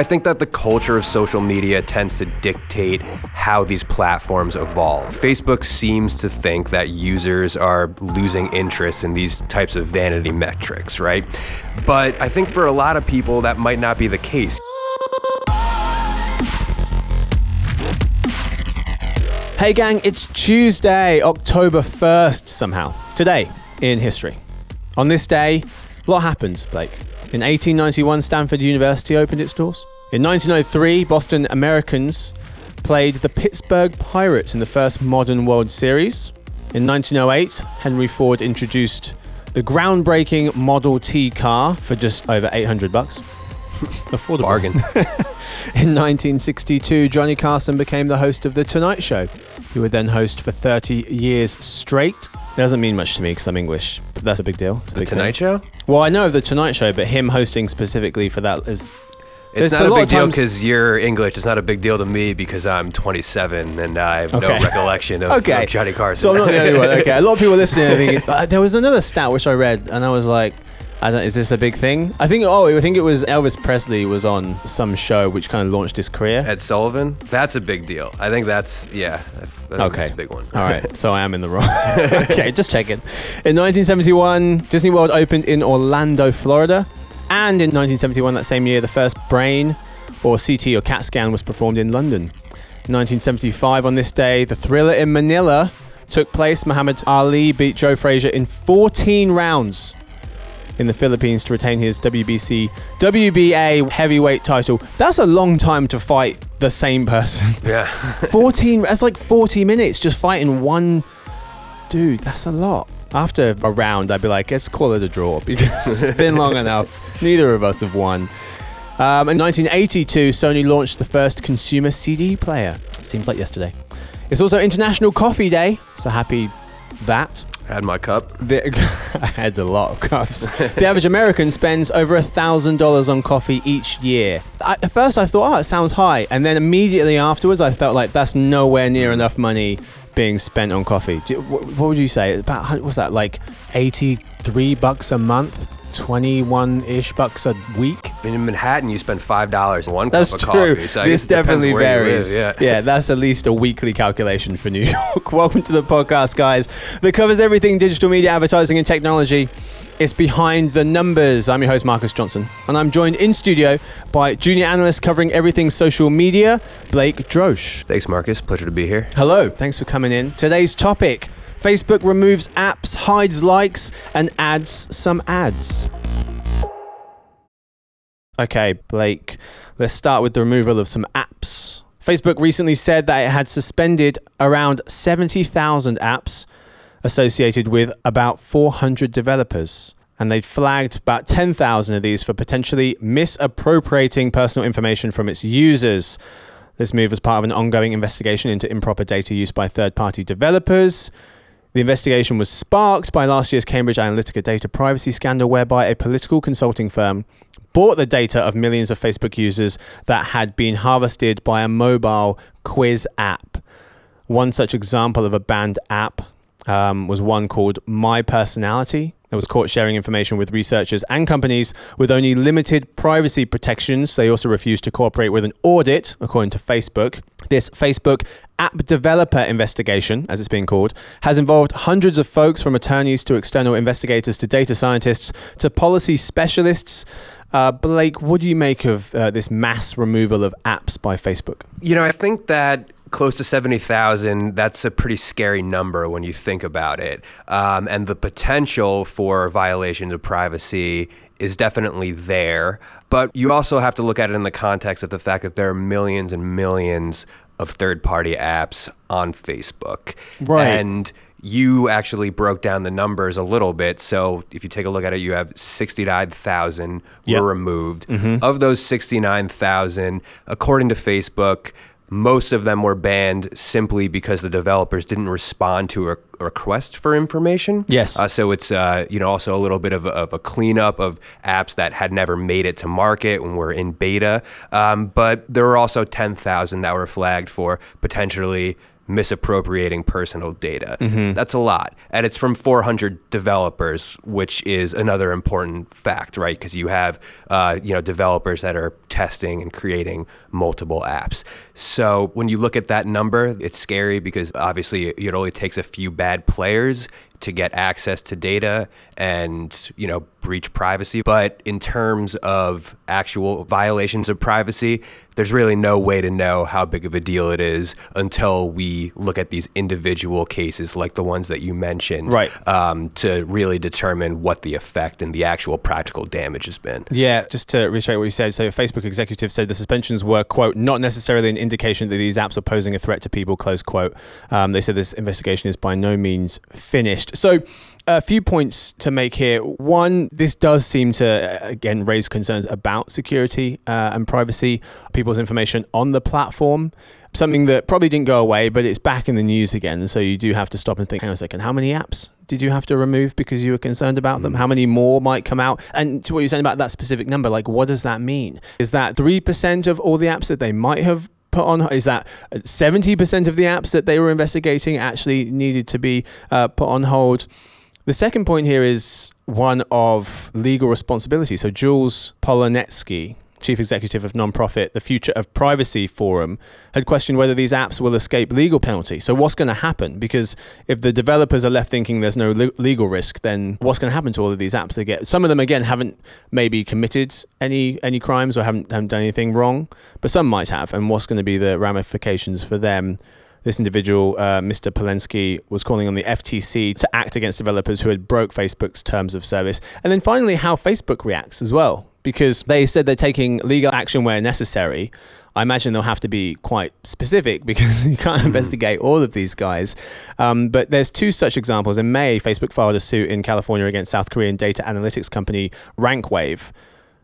I think that the culture of social media tends to dictate how these platforms evolve. Facebook seems to think that users are losing interest in these types of vanity metrics, right? But I think for a lot of people, that might not be the case. Hey gang, it's Tuesday, October 1st somehow. Today in history. On this day, a lot happens, Blake. In 1891, Stanford University opened its doors. In 1903, Boston Americans played the Pittsburgh Pirates in the first modern World Series. In 1908, Henry Ford introduced the groundbreaking Model T car for just over 800 bucks. Affordable. Bargain. In 1962, Johnny Carson became the host of The Tonight Show. He would then host for 30 years straight. It doesn't mean much to me because I'm English, but that's a big deal. It's a the big Tonight thing. Show? Well, I know of The Tonight Show, but him hosting specifically for that is. It's There's not a, lot big deal because you're English. It's not a big deal to me because I'm 27 and I have Okay. no recollection of, Okay. of Johnny Carson. So I'm not the only one. Okay, a lot of people listening are thinking. Uh, there was another stat which I read, and I was like, I don't, is this a big thing? I think. Oh, I think it was Elvis Presley was on some show which kind of launched his career. Ed Sullivan, that's a big deal. I think that's, yeah, I think Okay. that's a big one. All right, so I am in the wrong. okay, just checking. In 1971, Disney World opened in Orlando, Florida, and in 1971, that same year, the first brain or CT or CAT scan was performed in London. In 1975, on this day, the Thrilla in Manila took place. Muhammad Ali beat Joe Frazier in 14 rounds in the Philippines to retain his WBC WBA heavyweight title. That's a long time to fight the same person. Yeah. 14 that's like 40 minutes just fighting one dude that's a lot after a round i'd be like let's call it a draw because it's been long enough neither of us have won um, in 1982 sony launched the first consumer cd player seems like yesterday it's also international coffee day so happy that Had my cup. the, I had a lot of cups. the average American spends over a thousand dollars on coffee each year. I, at first, I thought, oh, it sounds high, and then immediately afterwards, I felt like that's nowhere near enough money being spent on coffee. What, would you say? About what's that like? Eighty-three bucks a month, twenty-one ish bucks a week. In Manhattan, you spend five dollars on one That's cup of true. coffee. So this guess it depends definitely varies. live, yeah. that's at least a weekly calculation for New York. Welcome to the podcast, guys, that covers everything digital media, advertising, and technology. It's behind the numbers. I'm your host, Marcus Johnson, and I'm joined in studio by junior analyst covering everything social media, Blake Droesch. Thanks, Marcus. Pleasure to be here. Hello, thanks for coming in. Today's topic Facebook removes apps, hides likes, and adds some ads. Okay, Blake, let's start with the removal of some apps. Facebook recently said that it had suspended around 70,000 apps associated with about 400 developers. And they'd flagged about 10,000 of these for potentially misappropriating personal information from its users. This move was part of an ongoing investigation into improper data use by third party developers. The investigation was sparked by last year's Cambridge Analytica data privacy scandal, whereby a political consulting firm bought the data of millions of Facebook users that had been harvested by a mobile quiz app. One such example of a banned app um, was one called My Personality. That was caught sharing information with researchers and companies with only limited privacy protections. They also refused to cooperate with an audit, according to Facebook. This Facebook app developer investigation, as it's being called, has involved hundreds of folks from attorneys to external investigators to data scientists to policy specialists. Uh, Blake, what do you make of uh, this mass removal of apps by Facebook? You know, I think that close to 70,000, that's a pretty scary number when you think about it. Um, and the potential for violations of privacy is definitely there. But you also have to look at it in the context of the fact that there are millions and millions of third party apps on Facebook. Right. And you actually broke down the numbers a little bit. So if you take a look at it, you have 69,000 Yep. were removed. Of those 69,000, according to Facebook, most of them were banned simply because the developers didn't respond to a request for information. Yes. Uh, so it's uh, you know also a little bit of a, of a cleanup of apps that had never made it to market when we're in beta. Um, but there were also 10,000 that were flagged for potentially misappropriating personal data. That's a lot. And it's from 400 developers, which is another important fact, right? Because you have, uh, you know, developers that are testing and creating multiple apps. So when you look at that number, it's scary because obviously it only takes a few bad players to get access to data and you know breach privacy. But in terms of actual violations of privacy there's really no way to know how big of a deal it is until we look at these individual cases like the ones that you mentioned right. um, to really determine what the effect and the actual practical damage has been. Yeah just to reiterate what you said so a facebook executive said the suspensions were quote not necessarily an indication that these apps are posing a threat to people close quote. Um, they said this investigation is by no means finished so, a few points to make here. One, this does seem to, uh, again, raise concerns about security uh, and privacy, people's information on the platform. Something that probably didn't go away, but it's back in the news again. So, you do have to stop and think hang on a second, how many apps did you have to remove because you were concerned about them? Mm. How many more might come out? And to what you're saying about that specific number, like, what does that mean? Is that 3% of all the apps that they might have put on is that 70% of the apps that they were investigating actually needed to be uh, put on hold. The second point here is one of legal responsibility. So Jules Polonetsky, chief executive of nonprofit The Future of Privacy Forum, had questioned whether these apps will escape legal penalty. So, what's going to happen? Because if the developers are left thinking there's no le- legal risk, then what's going to happen to all of these apps they get? Some of them, again, haven't maybe committed any any crimes or haven't, haven't done anything wrong, but some might have. And what's going to be the ramifications for them? This individual, uh, Mr. Polensky, was calling on the FTC to act against developers who had broke Facebook's terms of service. And then finally, how Facebook reacts as well because they said they're taking legal action where necessary. I imagine they'll have to be quite specific because you can't mm-hmm. investigate all of these guys. Um, but there's two such examples. In May, Facebook filed a suit in California against South Korean data analytics company RankWave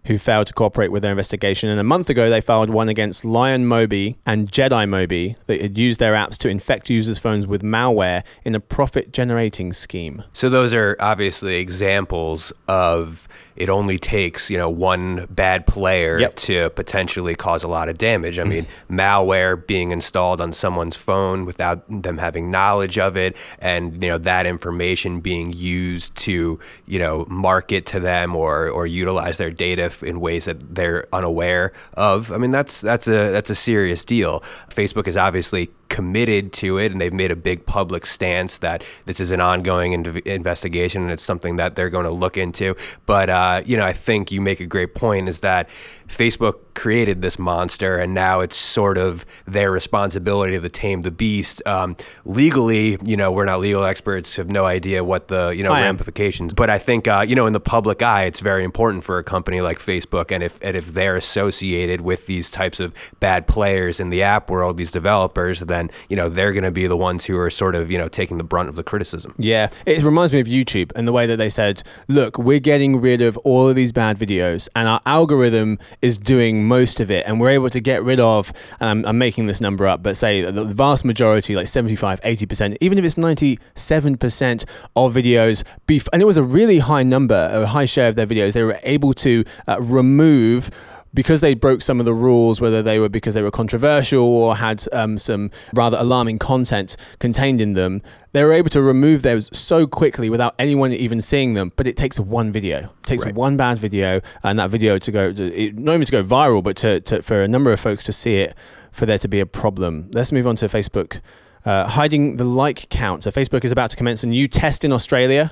who failed to cooperate with their investigation. And a month ago, they filed one against Lion Mobi and Jedi Mobi that had used their apps to infect users' phones with malware in a profit generating scheme. So, those are obviously examples of it only takes, you know, one bad player yep. to potentially cause a lot of damage. I mm. mean, malware being installed on someone's phone without them having knowledge of it and, you know, that information being used to, you know, market to them or, or utilize their data in ways that they're unaware of. I mean, that's that's a that's a serious deal. Facebook is obviously committed to it and they've made a big public stance that this is an ongoing investigation and it's something that they're going to look into. But, uh, you know, I think you make a great point is that Facebook created this monster and now it's sort of their responsibility to tame the beast. Um, legally, you know, we're not legal experts, have no idea what the, you know, I ramifications. Am. But I think, uh, you know, in the public eye, it's very important for a company like Facebook. And if, and if they're associated with these types of bad players in the app world, these developers, then then you know they're going to be the ones who are sort of you know taking the brunt of the criticism. Yeah, it reminds me of YouTube and the way that they said, "Look, we're getting rid of all of these bad videos, and our algorithm is doing most of it, and we're able to get rid of." And I'm, I'm making this number up, but say the vast majority, like 75, 80 percent, even if it's 97 percent of videos, and it was a really high number, a high share of their videos, they were able to uh, remove because they broke some of the rules, whether they were because they were controversial or had um, some rather alarming content contained in them, they were able to remove those so quickly without anyone even seeing them. But it takes one video. It takes right. one bad video, and that video to go, to, not even to go viral, but to, to, for a number of folks to see it, for there to be a problem. Let's move on to Facebook. Uh, hiding the like count. So Facebook is about to commence a new test in Australia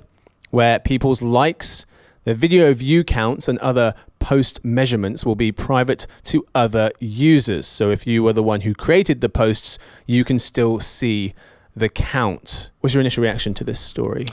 where people's likes the video view counts and other post measurements will be private to other users. So if you were the one who created the posts, you can still see the count. What's your initial reaction to this story?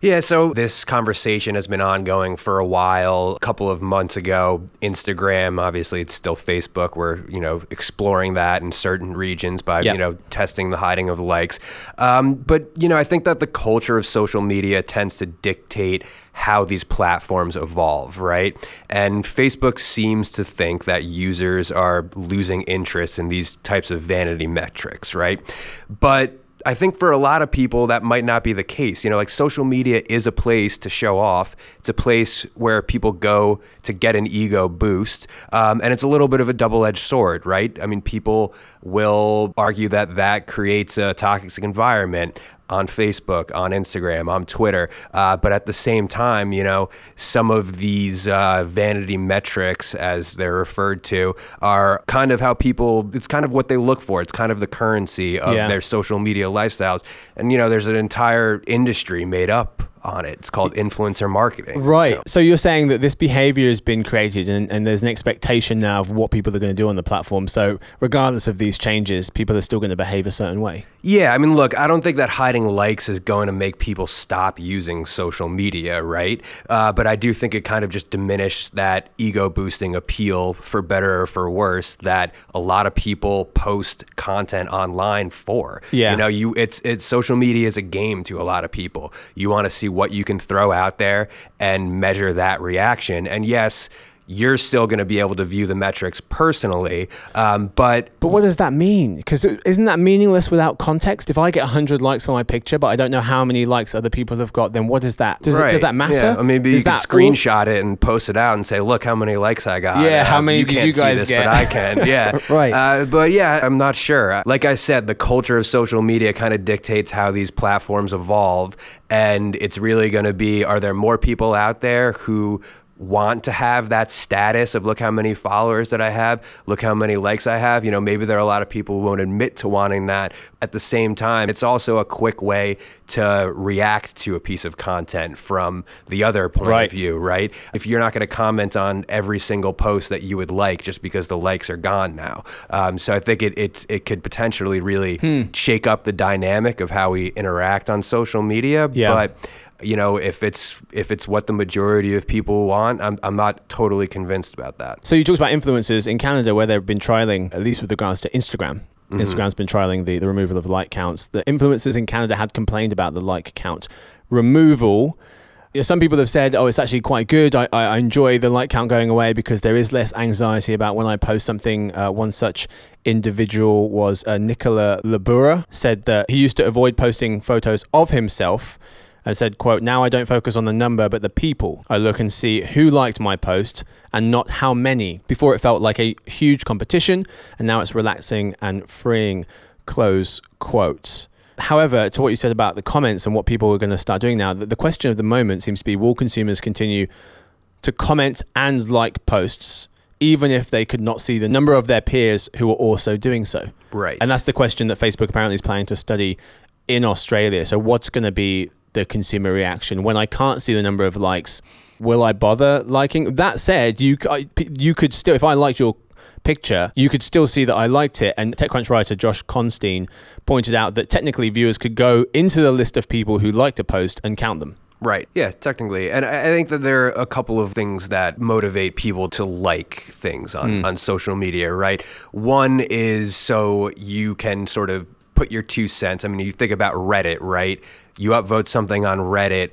Yeah, so this conversation has been ongoing for a while. A couple of months ago, Instagram, obviously it's still Facebook, we're, you know, exploring that in certain regions by, yep. you know, testing the hiding of likes. Um, but, you know, I think that the culture of social media tends to dictate how these platforms evolve, right? And Facebook seems to think that users are losing interest in these types of vanity metrics, right? But I think for a lot of people that might not be the case. You know, like social media is a place to show off. It's a place where people go to get an ego boost, um, and it's a little bit of a double-edged sword, right? I mean, people will argue that that creates a toxic environment. On Facebook, on Instagram, on Twitter. Uh, but at the same time, you know, some of these uh, vanity metrics, as they're referred to, are kind of how people, it's kind of what they look for. It's kind of the currency of Yeah. their social media lifestyles. And, you know, there's an entire industry made up on it. It's called influencer marketing. Right. So- So, you're saying that this behavior has been created and, and there's an expectation now of what people are going to do on the platform. So, regardless of these changes, people are still going to behave a certain way. Yeah, I mean, look, I don't think that hiding likes is going to make people stop using social media, right? Uh, but I do think it kind of just diminished that ego boosting appeal, for better or for worse, that a lot of people post content online for. Yeah. You know, you it's it's social media is a game to a lot of people. You want to see what you can throw out there and measure that reaction. And yes. You're still going to be able to view the metrics personally, um, but But what does that mean? Because isn't that meaningless without context? If I get 100 likes on my picture, but I don't know how many likes other people have got, then what does that? Does, it, does that matter? Yeah. Or maybe Is you can all- screenshot it and post it out and say, "Look how many likes I got." Yeah, Uh, how many you can't you see guys this, get? But I can. Yeah, Right. Uh, but yeah, I'm not sure. Like I said, the culture of social media kind of dictates how these platforms evolve, and it's really going to be: Are there more people out there who want to have that status of look how many followers that I have, look how many likes I have. You know, maybe there are a lot of people who won't admit to wanting that. At the same time, it's also a quick way to react to a piece of content from the other point Right. of view, right? If you're not going to comment on every single post that you would like just because the likes are gone now. Um, so I think it, it, it could potentially really Hmm. shake up the dynamic of how we interact on social media. Yeah. But you know, if it's if it's what the majority of people want, I'm I'm not totally convinced about that. So you talked about influencers in Canada where they've been trialing, at least with regards to Instagram. Mm-hmm. Instagram's been trialing the, the removal of like counts. The influencers in Canada had complained about the like count removal. Some people have said, oh, it's actually quite good. I, I I enjoy the like count going away because there is less anxiety about when I post something. Uh, one such individual was uh, Nicola Labura, said that he used to avoid posting photos of himself and said, quote, now I don't focus on the number, but the people. I look and see who liked my post and not how many. Before it felt like a huge competition, and now it's relaxing and freeing, close quote. However, to what you said about the comments and what people are going to start doing now, the, question of the moment seems to be will consumers continue to comment and like posts, even if they could not see the number of their peers who are also doing so? Right. And that's the question that Facebook apparently is planning to study in Australia. So, what's going to be the consumer reaction when I can't see the number of likes? Will I bother liking? That said, you c- I- p- you could still, if I liked your picture, you could still see that I liked it. And TechCrunch writer Josh Constine pointed out that technically viewers could go into the list of people who liked a post and count them. Right. Yeah, technically. And I I think that there are a couple of things that motivate people to like things on, hmm. on social media, right? One is so you can sort of put your two cents. I mean, you think about Reddit, right? You upvote something on Reddit.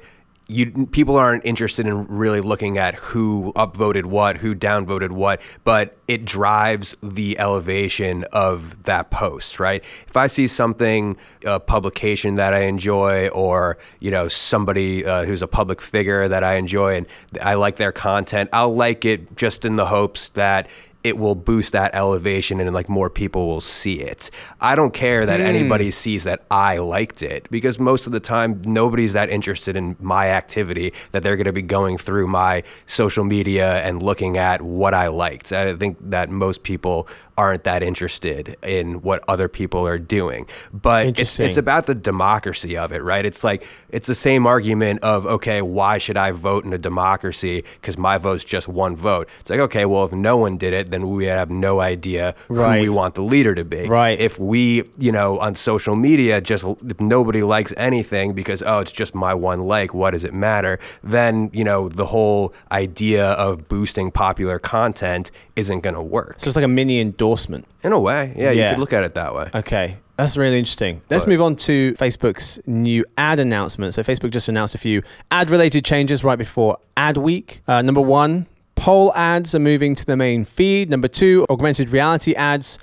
You people aren't interested in really looking at who upvoted what, who downvoted what, but it drives the elevation of that post, right? If I see something, a publication that I enjoy, or you know somebody uh, who's a public figure that I enjoy and I like their content, I'll like it just in the hopes that it will boost that elevation and like more people will see it. I don't care that hmm. anybody sees that I liked it because most of the time nobody's that interested in my activity that they're going to be going through my social media and looking at what I liked. I think that most people aren't that interested in what other people are doing. But it's it's about the democracy of it, right? It's like it's the same argument of okay, why should I vote in a democracy because my vote's just one vote. It's like okay, well if no one did it, then we have no idea Right. who we want the leader to be. Right. If we, you know, on social media just if nobody likes anything because oh, it's just my one like, what does it matter? Then, you know, the whole idea of boosting popular content isn't going to work. So it's like a mini endorsement. In a way, yeah, you could look at it that way. Okay. That's really interesting. Let's But- move on to Facebook's new ad announcement. So, Facebook just announced a few ad related changes right before Ad Week. Uh, number one, poll ads are moving to the main feed. Number two, augmented reality ads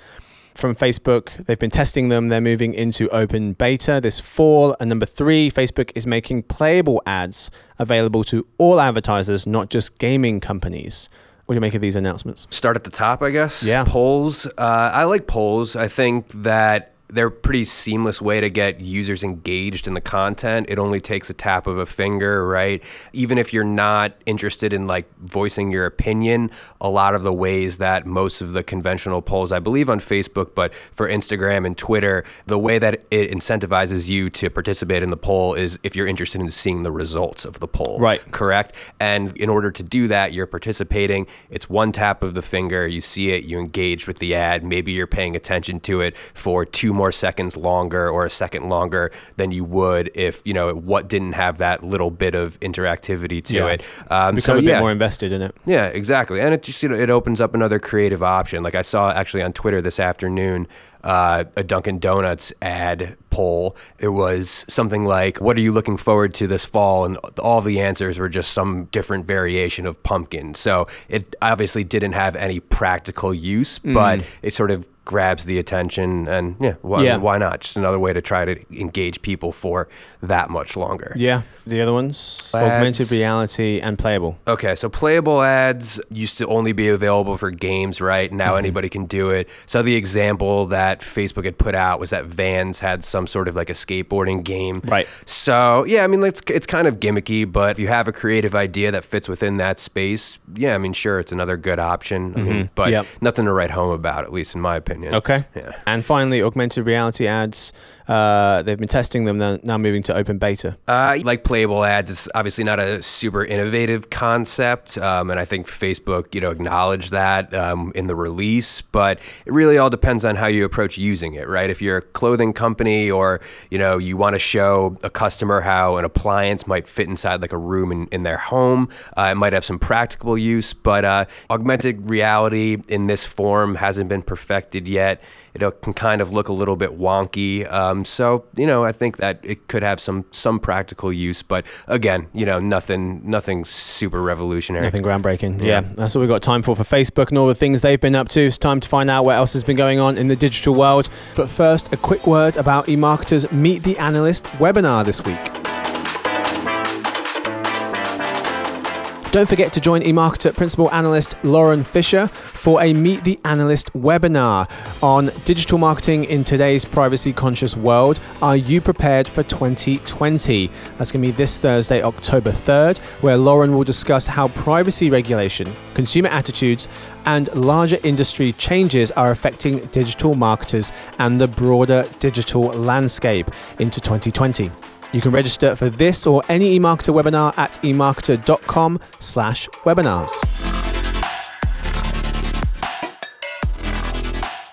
from Facebook. They've been testing them. They're moving into open beta this fall. And number three, Facebook is making playable ads available to all advertisers, not just gaming companies. What do you make of these announcements? start at the top, I guess. Yeah. Polls. Uh, I like polls. I think that they're a pretty seamless way to get users engaged in the content. It only takes a tap of a finger, right? Even if you're not interested in like voicing your opinion, a lot of the ways that most of the conventional polls, I believe on Facebook, but for Instagram and Twitter, the way that it incentivizes you to participate in the poll is if you're interested in seeing the results of the poll. Right. Correct. And in order to do that, you're participating. It's one tap of the finger. You see it, you engage with the ad. Maybe you're paying attention to it for two more seconds longer or a second longer than you would if, you know, what didn't have that little bit of interactivity to Yeah. it. Um, Become so, a bit yeah. more invested in it. Yeah, exactly. And it just you know it opens up another creative option. Like I saw actually on Twitter this afternoon, uh, a Dunkin' Donuts ad poll. It was something like, "What are you looking forward to this fall?" And all the answers were just some different variation of pumpkin. So it obviously didn't have any practical use, but it sort of grabs the attention and yeah why, Yeah. why not just another way to try to engage people for that much longer Yeah. The other ones? Ads. Augmented reality and playable. Okay, so playable ads used to only be available for games, right? Now Mm-hmm. anybody can do it. So the example that Facebook had put out was that Vans had some sort of like a skateboarding game. Right. So yeah, I mean it's it's kind of gimmicky, but if you have a creative idea that fits within that space, yeah, I mean sure, it's another good option. I mean, but Mm-hmm. Yep. nothing to write home about, at least in my opinion. Okay. Yeah. And finally, augmented reality ads. Uh, they've been testing them, now, now moving to open beta. Uh, like playable ads, it's obviously not a super innovative concept, um, and I think Facebook, you know, acknowledged that um, in the release. But it really all depends on how you approach using it, right? If you're a clothing company, or you know, you want to show a customer how an appliance might fit inside like a room in, in their home, uh, it might have some practical use. But uh, augmented reality in this form hasn't been perfected yet. It uh, can kind of look a little bit wonky. Um, Um, so you know, I think that it could have some some practical use, but again, you know, nothing nothing super revolutionary. Nothing groundbreaking. Yeah. Yeah. that's all we've got time for for Facebook and all the things they've been up to. It's time to find out what else has been going on in the digital world. But first, a quick word about eMarketer's Meet the Analyst webinar this week. Don't forget to join eMarketer Principal Analyst Lauren Fisher for a Meet the Analyst webinar on digital marketing in today's privacy conscious world. Are you prepared for 2020? That's going to be this Thursday, October 3rd, where Lauren will discuss how privacy regulation, consumer attitudes, and larger industry changes are affecting digital marketers and the broader digital landscape into 2020. You can register for this or any eMarketer webinar at emarketer.com slash webinars.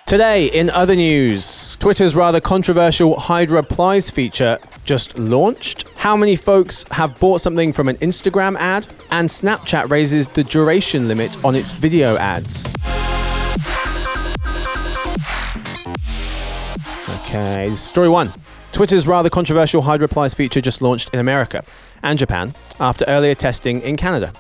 Today, in other news, Twitter's rather controversial Hide Replies feature just launched. How many folks have bought something from an Instagram ad? And Snapchat raises the duration limit on its video ads. Okay, story one. Twitter's rather controversial Hide Replies feature just launched in America and Japan after earlier testing in Canada.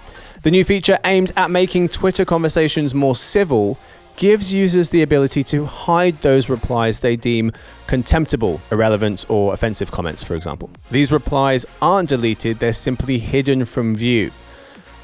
The new feature, aimed at making Twitter conversations more civil, gives users the ability to hide those replies they deem contemptible, irrelevant, or offensive comments, for example. These replies aren't deleted, they're simply hidden from view.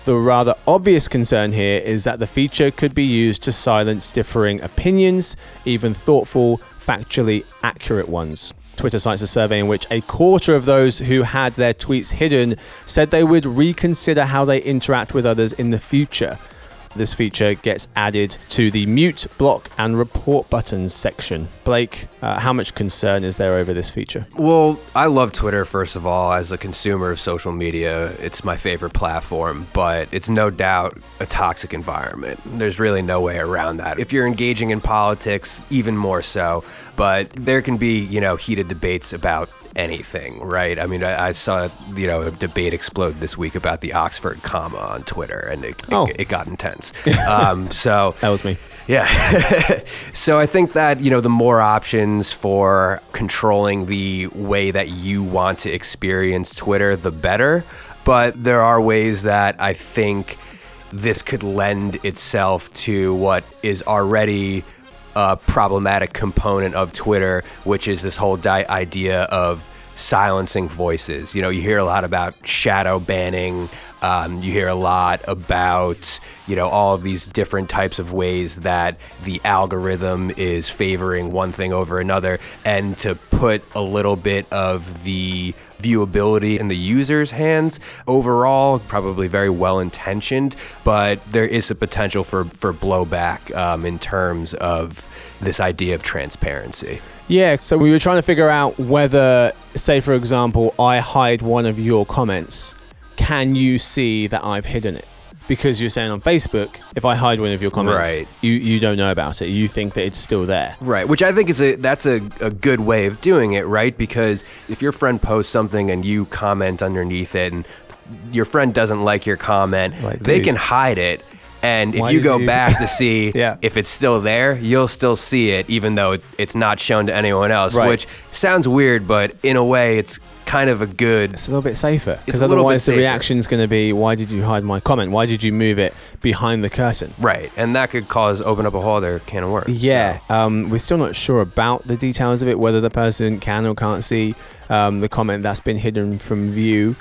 The rather obvious concern here is that the feature could be used to silence differing opinions, even thoughtful, factually accurate ones. Twitter cites a survey in which a quarter of those who had their tweets hidden said they would reconsider how they interact with others in the future. This feature gets added to the mute, block, and report buttons section. Blake, uh, how much concern is there over this feature? Well, I love Twitter, first of all. As a consumer of social media, it's my favorite platform, but it's no doubt a toxic environment. There's really no way around that. If you're engaging in politics, even more so, but there can be, you know, heated debates about anything, right? I mean, I, I saw, you know, a debate explode this week about the Oxford comma on Twitter, and it, Oh. it, it got intense. um, so That was me. yeah. so I think that, you know, the more options for controlling the way that you want to experience Twitter, the better. But there are ways that I think this could lend itself to what is already a problematic component of Twitter, which is this whole di- idea of silencing voices. You know, you hear a lot about shadow banning, Um, you hear a lot about you know all of these different types of ways that the algorithm is favoring one thing over another, and to put a little bit of the viewability in the user's hands. Overall, probably very well intentioned, but there is a potential for, for blowback um, in terms of this idea of transparency. Yeah, so we were trying to figure out whether, say, for example, I hide one of your comments, can you see that I've hidden it? Because you're saying on Facebook, if I hide one of your comments, Right. you, you don't know about it. You think that it's still there. Right, which I think is a that's a, a good way of doing it, right? Because if your friend posts something and you comment underneath it and your friend doesn't like your comment, Like, they dude. can hide it. And if Why you did go you- back to see Yeah. if it's still there, you'll still see it, even though it- it's not shown to anyone else. Right. Which sounds weird, but in a way, it's kind of a good. It's a little bit safer because a little bit otherwise the safer. reaction's going to be, "Why did you hide my comment? Why did you move it behind the curtain?" Right, and that could cause open up a whole other can of worms. Yeah, um, we're still not sure about the details of it, whether the person can or can't see um, the comment that's been hidden from view.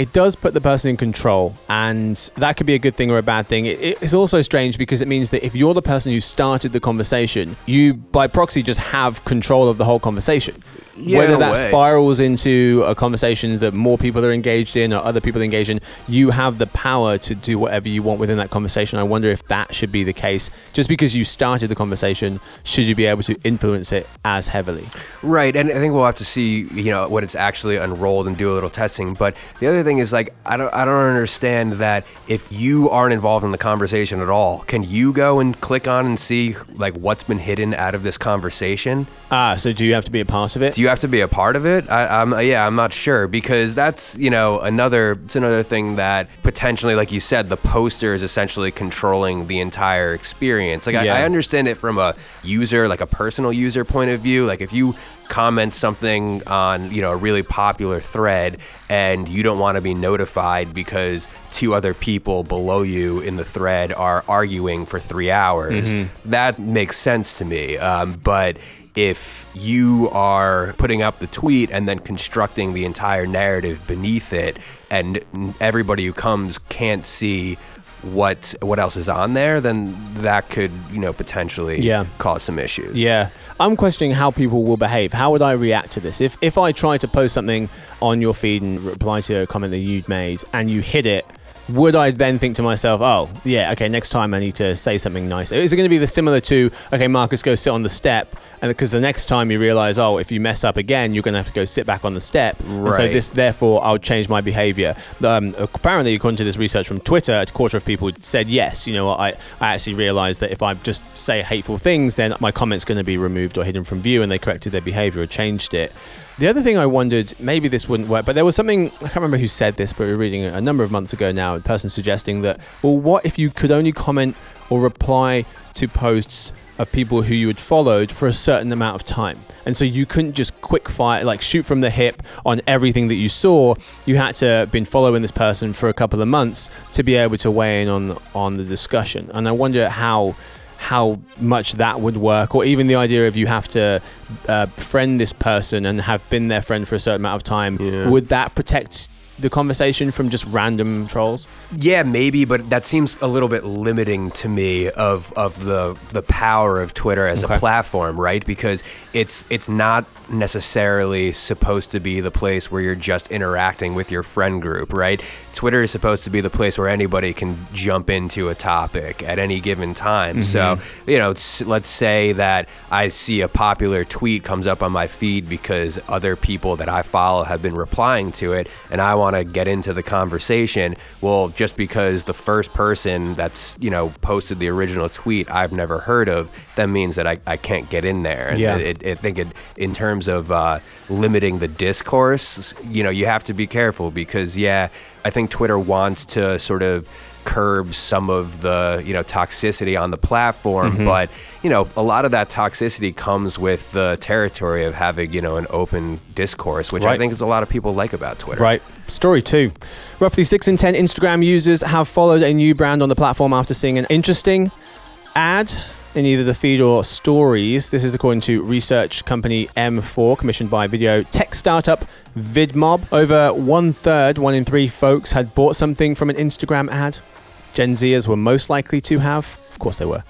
It does put the person in control, and that could be a good thing or a bad thing. It, it's also strange because it means that if you're the person who started the conversation, you by proxy just have control of the whole conversation. Yeah, Whether that way. spirals into a conversation that more people are engaged in or other people engaged in, you have the power to do whatever you want within that conversation. I wonder if that should be the case. Just because you started the conversation, should you be able to influence it as heavily? Right, and I think we'll have to see, you know, when it's actually unrolled and do a little testing. But the other thing is like I don't I don't understand that if you aren't involved in the conversation at all, can you go and click on and see like what's been hidden out of this conversation? Ah, so do you have to be a part of it? Do you have to be a part of it? I, I'm yeah, I'm not sure because that's you know another it's another thing that potentially, like you said, the poster is essentially controlling the entire experience. Like Yeah. I, I understand it from a user, like a personal user point of view. Like if you comment something on you know a really popular thread and you don't want to be notified because two other people below you in the thread are arguing for three hours, that makes sense to me. Um, but if you are putting up the tweet and then constructing the entire narrative beneath it and everybody who comes can't see what what else is on there then that could you know potentially Yeah. cause some issues Yeah. I'm questioning how people will behave. How would I react to this? If if I try to post something on your feed and reply to a comment that you'd made and you hid it, would I then think to myself, oh, yeah, okay, next time I need to say something nice? Is it going to be the similar to, okay, Marcus, go sit on the step? And because the next time you realize, oh, if you mess up again, you're going to have to go sit back on the step. And so this, therefore, I'll change my behavior. Um, apparently, according to this research from Twitter, a quarter of people said yes. You know, what, I, I actually realized that if I just say hateful things, then my comment's going to be removed or hidden from view, and they corrected their behavior or changed it. The other thing I wondered, maybe this wouldn't work, but there was something, I can't remember who said this, but we were reading a number of months ago now, a person suggesting that, well, what if you could only comment or reply to posts of people who you had followed for a certain amount of time? And so you couldn't just quick fire, like shoot from the hip on everything that you saw. You had to have been following this person for a couple of months to be able to weigh in on on the discussion. And I wonder how how much that would work, or even the idea of you have to uh, friend this person and have been their friend for a certain amount of time. Yeah. Would that protect the conversation from just random trolls? Yeah, maybe, but that seems a little bit limiting to me of of the the power of Twitter as Okay. a platform, right? Because it's it's not necessarily supposed to be the place where you're just interacting with your friend group, right? Twitter is supposed to be the place where anybody can jump into a topic at any given time. So, mm-hmm. you know, let's say that I see a popular tweet comes up on my feed because other people that I follow have been replying to it and I want to get into the conversation. Well, just because the first person that's, you know, posted the original tweet I've never heard of, that means that I, I can't get in there. And Yeah. it, I think it, in terms of uh, limiting the discourse, you know, you have to be careful because, yeah, I think Twitter wants to sort of curb some of the you know toxicity on the platform Mm-hmm. but you know a lot of that toxicity comes with the territory of having you know an open discourse which i think is a lot of people like about twitter Right. Story two. Roughly six in ten Instagram users have followed a new brand on the platform after seeing an interesting ad. In either the feed or stories. This is according to research company M4, commissioned by video tech startup VidMob. Over one third, one in three folks had bought something from an Instagram ad. Gen Zers were most likely to have. Of course, they were.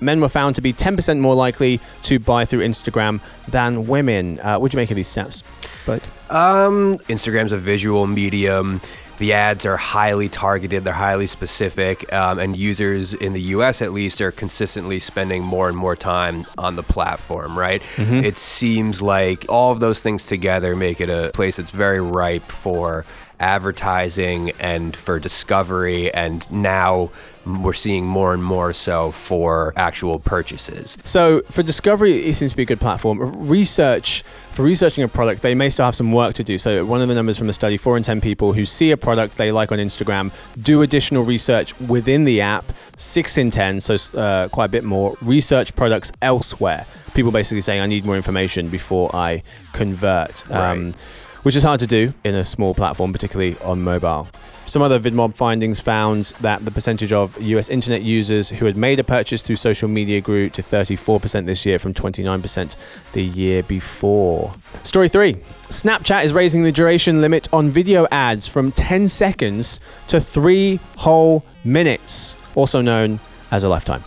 Men were found to be 10% more likely to buy through Instagram than women. Uh, what do you make of these stats, Blake? Um, Instagram's a visual medium. The ads are highly targeted, they're highly specific, um, and users in the US at least are consistently spending more and more time on the platform, right? It seems like all of those things together make it a place that's very ripe for advertising and for discovery, and now we're seeing more and more so for actual purchases. So for discovery, it seems to be a good platform. Research for researching a product, they may still have some work to do. So one of the numbers from the study: four in ten people who see a product they like on Instagram do additional research within the app. Six in ten, so uh, quite a bit more, research products elsewhere. People basically saying, "I need more information before I convert," um, which is hard to do in a small platform, particularly on mobile. Some other VidMob findings found that the percentage of US internet users who had made a purchase through social media grew to 34% this year from 29% the year before. Story three Snapchat is raising the duration limit on video ads from 10 seconds to three whole minutes, also known as a lifetime.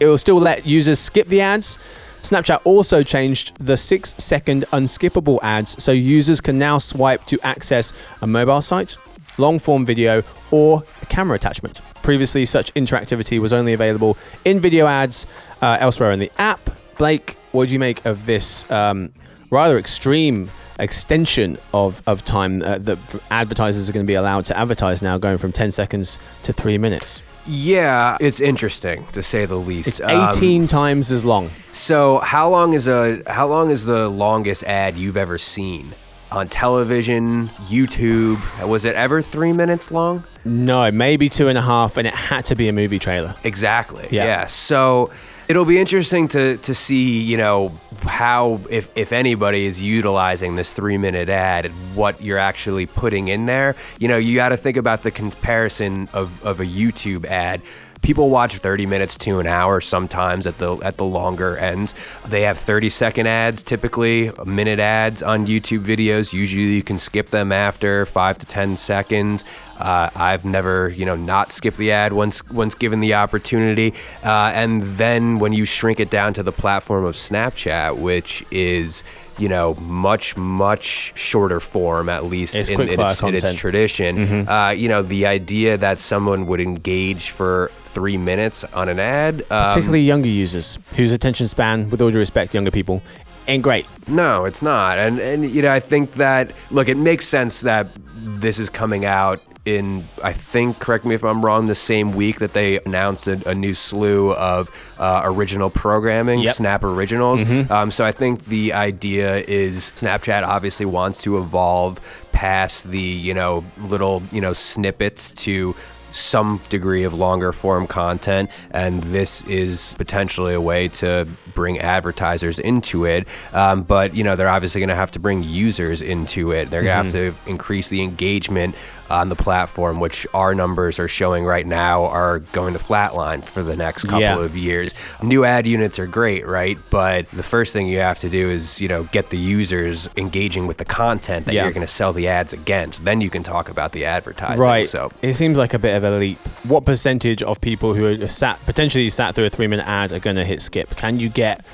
It will still let users skip the ads. Snapchat also changed the six second unskippable ads so users can now swipe to access a mobile site, long form video, or a camera attachment. Previously, such interactivity was only available in video ads uh, elsewhere in the app. Blake, what do you make of this um, rather extreme extension of, of time uh, that advertisers are going to be allowed to advertise now, going from 10 seconds to three minutes? Yeah, it's interesting to say the least. It's Um, 18 times as long. So how long is a how long is the longest ad you've ever seen on television, YouTube? Was it ever three minutes long? No, maybe two and a half, and it had to be a movie trailer. Exactly. Yeah. Yeah. So it'll be interesting to to see, you know, how if if anybody is utilizing this three minute ad, what you're actually putting in there. You know, you got to think about the comparison of of a YouTube ad. People watch 30 minutes to an hour sometimes at the at the longer ends. They have 30 second ads typically, minute ads on YouTube videos. Usually you can skip them after 5 to 10 seconds. Uh, I've never, you know, not skipped the ad once once given the opportunity. Uh, and then when you shrink it down to the platform of Snapchat, which is you know much much shorter form at least It's in, in, its, in its tradition. Uh, you know the idea that someone would engage for three minutes on an ad. Um, Particularly younger users whose attention span, with all due respect, younger people, ain't great. No, it's not. And and you know, I think that look, it makes sense that this is coming out in I think correct me if I'm wrong the same week that they announced a, a new slew of uh, original programming, Yep. Snap Originals. Um, so I think the idea is Snapchat obviously wants to evolve past the you know little you know snippets to some degree of longer form content, and this is potentially a way to bring advertisers into it. Um, but you know, they're obviously going to have to bring users into it. They're going to have to increase the engagement on the platform, which our numbers are showing right now are going to flatline for the next couple Yeah. of years. New ad units are great, right? But the first thing you have to do is you know get the users engaging with the content that Yeah. you're going to sell the ads against. Then you can talk about the advertising. Right. So It seems like a bit of a leap. What percentage of people who are sat potentially sat through a three minute ad are going to hit skip? Can you get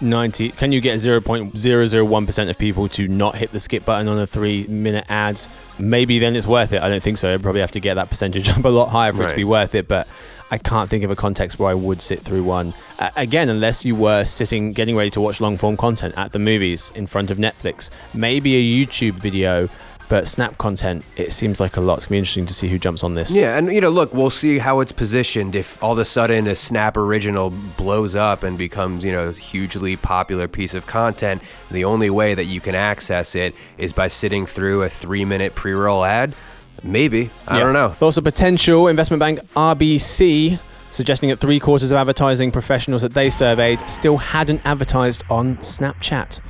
90 can you get 0.001% of people to not hit the skip button on a 3 minute ad? Maybe then it's worth it. I don't think so. I'd probably have to get that percentage up a lot higher for it to be worth it, but I can't think of a context where I would sit through one. Uh, again, unless you were sitting getting ready to watch long form content at the movies in front of Netflix, maybe a YouTube video but Snap content, it seems like a lot. It's gonna be interesting to see who jumps on this. Yeah, and you know, look, we'll see how it's positioned. If all of a sudden a Snap original blows up and becomes, you know, a hugely popular piece of content, the only way that you can access it is by sitting through a three-minute pre-roll ad. Maybe I Yeah. don't know. Also, potential investment bank RBC suggesting that three quarters of advertising professionals that they surveyed still hadn't advertised on Snapchat.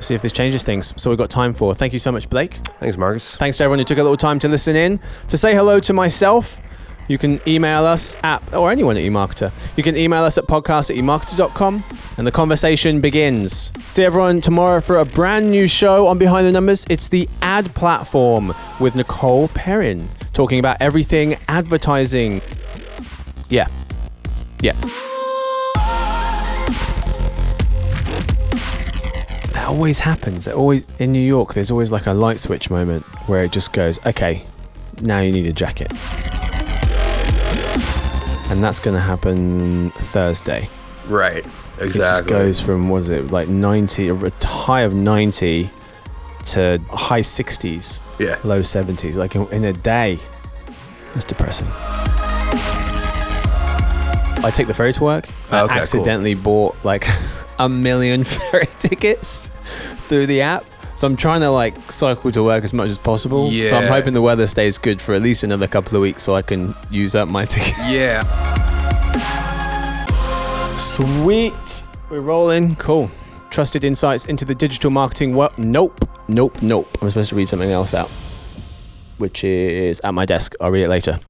See if this changes things. So we've got time for. Thank you so much, Blake. Thanks, Marcus. Thanks to everyone who took a little time to listen in. To say hello to myself, You can email us at, or anyone at eMarketer. You can email us at podcast at eMarketer.com and the conversation begins. See everyone tomorrow for a brand new show on Behind the Numbers. It's the ad platform with Nicole Perrin talking about everything advertising. Yeah. Yeah. Always happens. That always in New York. There's always like a light switch moment where it just goes, okay, now you need a jacket, and that's going to happen Thursday. Right. Exactly. It just goes from was it like 90, a high of 90 to high 60s, yeah. low 70s, like in, in a day. That's depressing. I take the ferry to work. I Okay, cool. accidentally bought like a million ferry tickets through the app. So I'm trying to like cycle to work as much as possible. Yeah. So I'm hoping the weather stays good for at least another couple of weeks so I can use up my tickets. Yeah. Sweet. We're rolling. Cool. Trusted insights into the digital marketing world. Nope. Nope. Nope. I'm supposed to read something else out, which is at my desk. I'll read it later.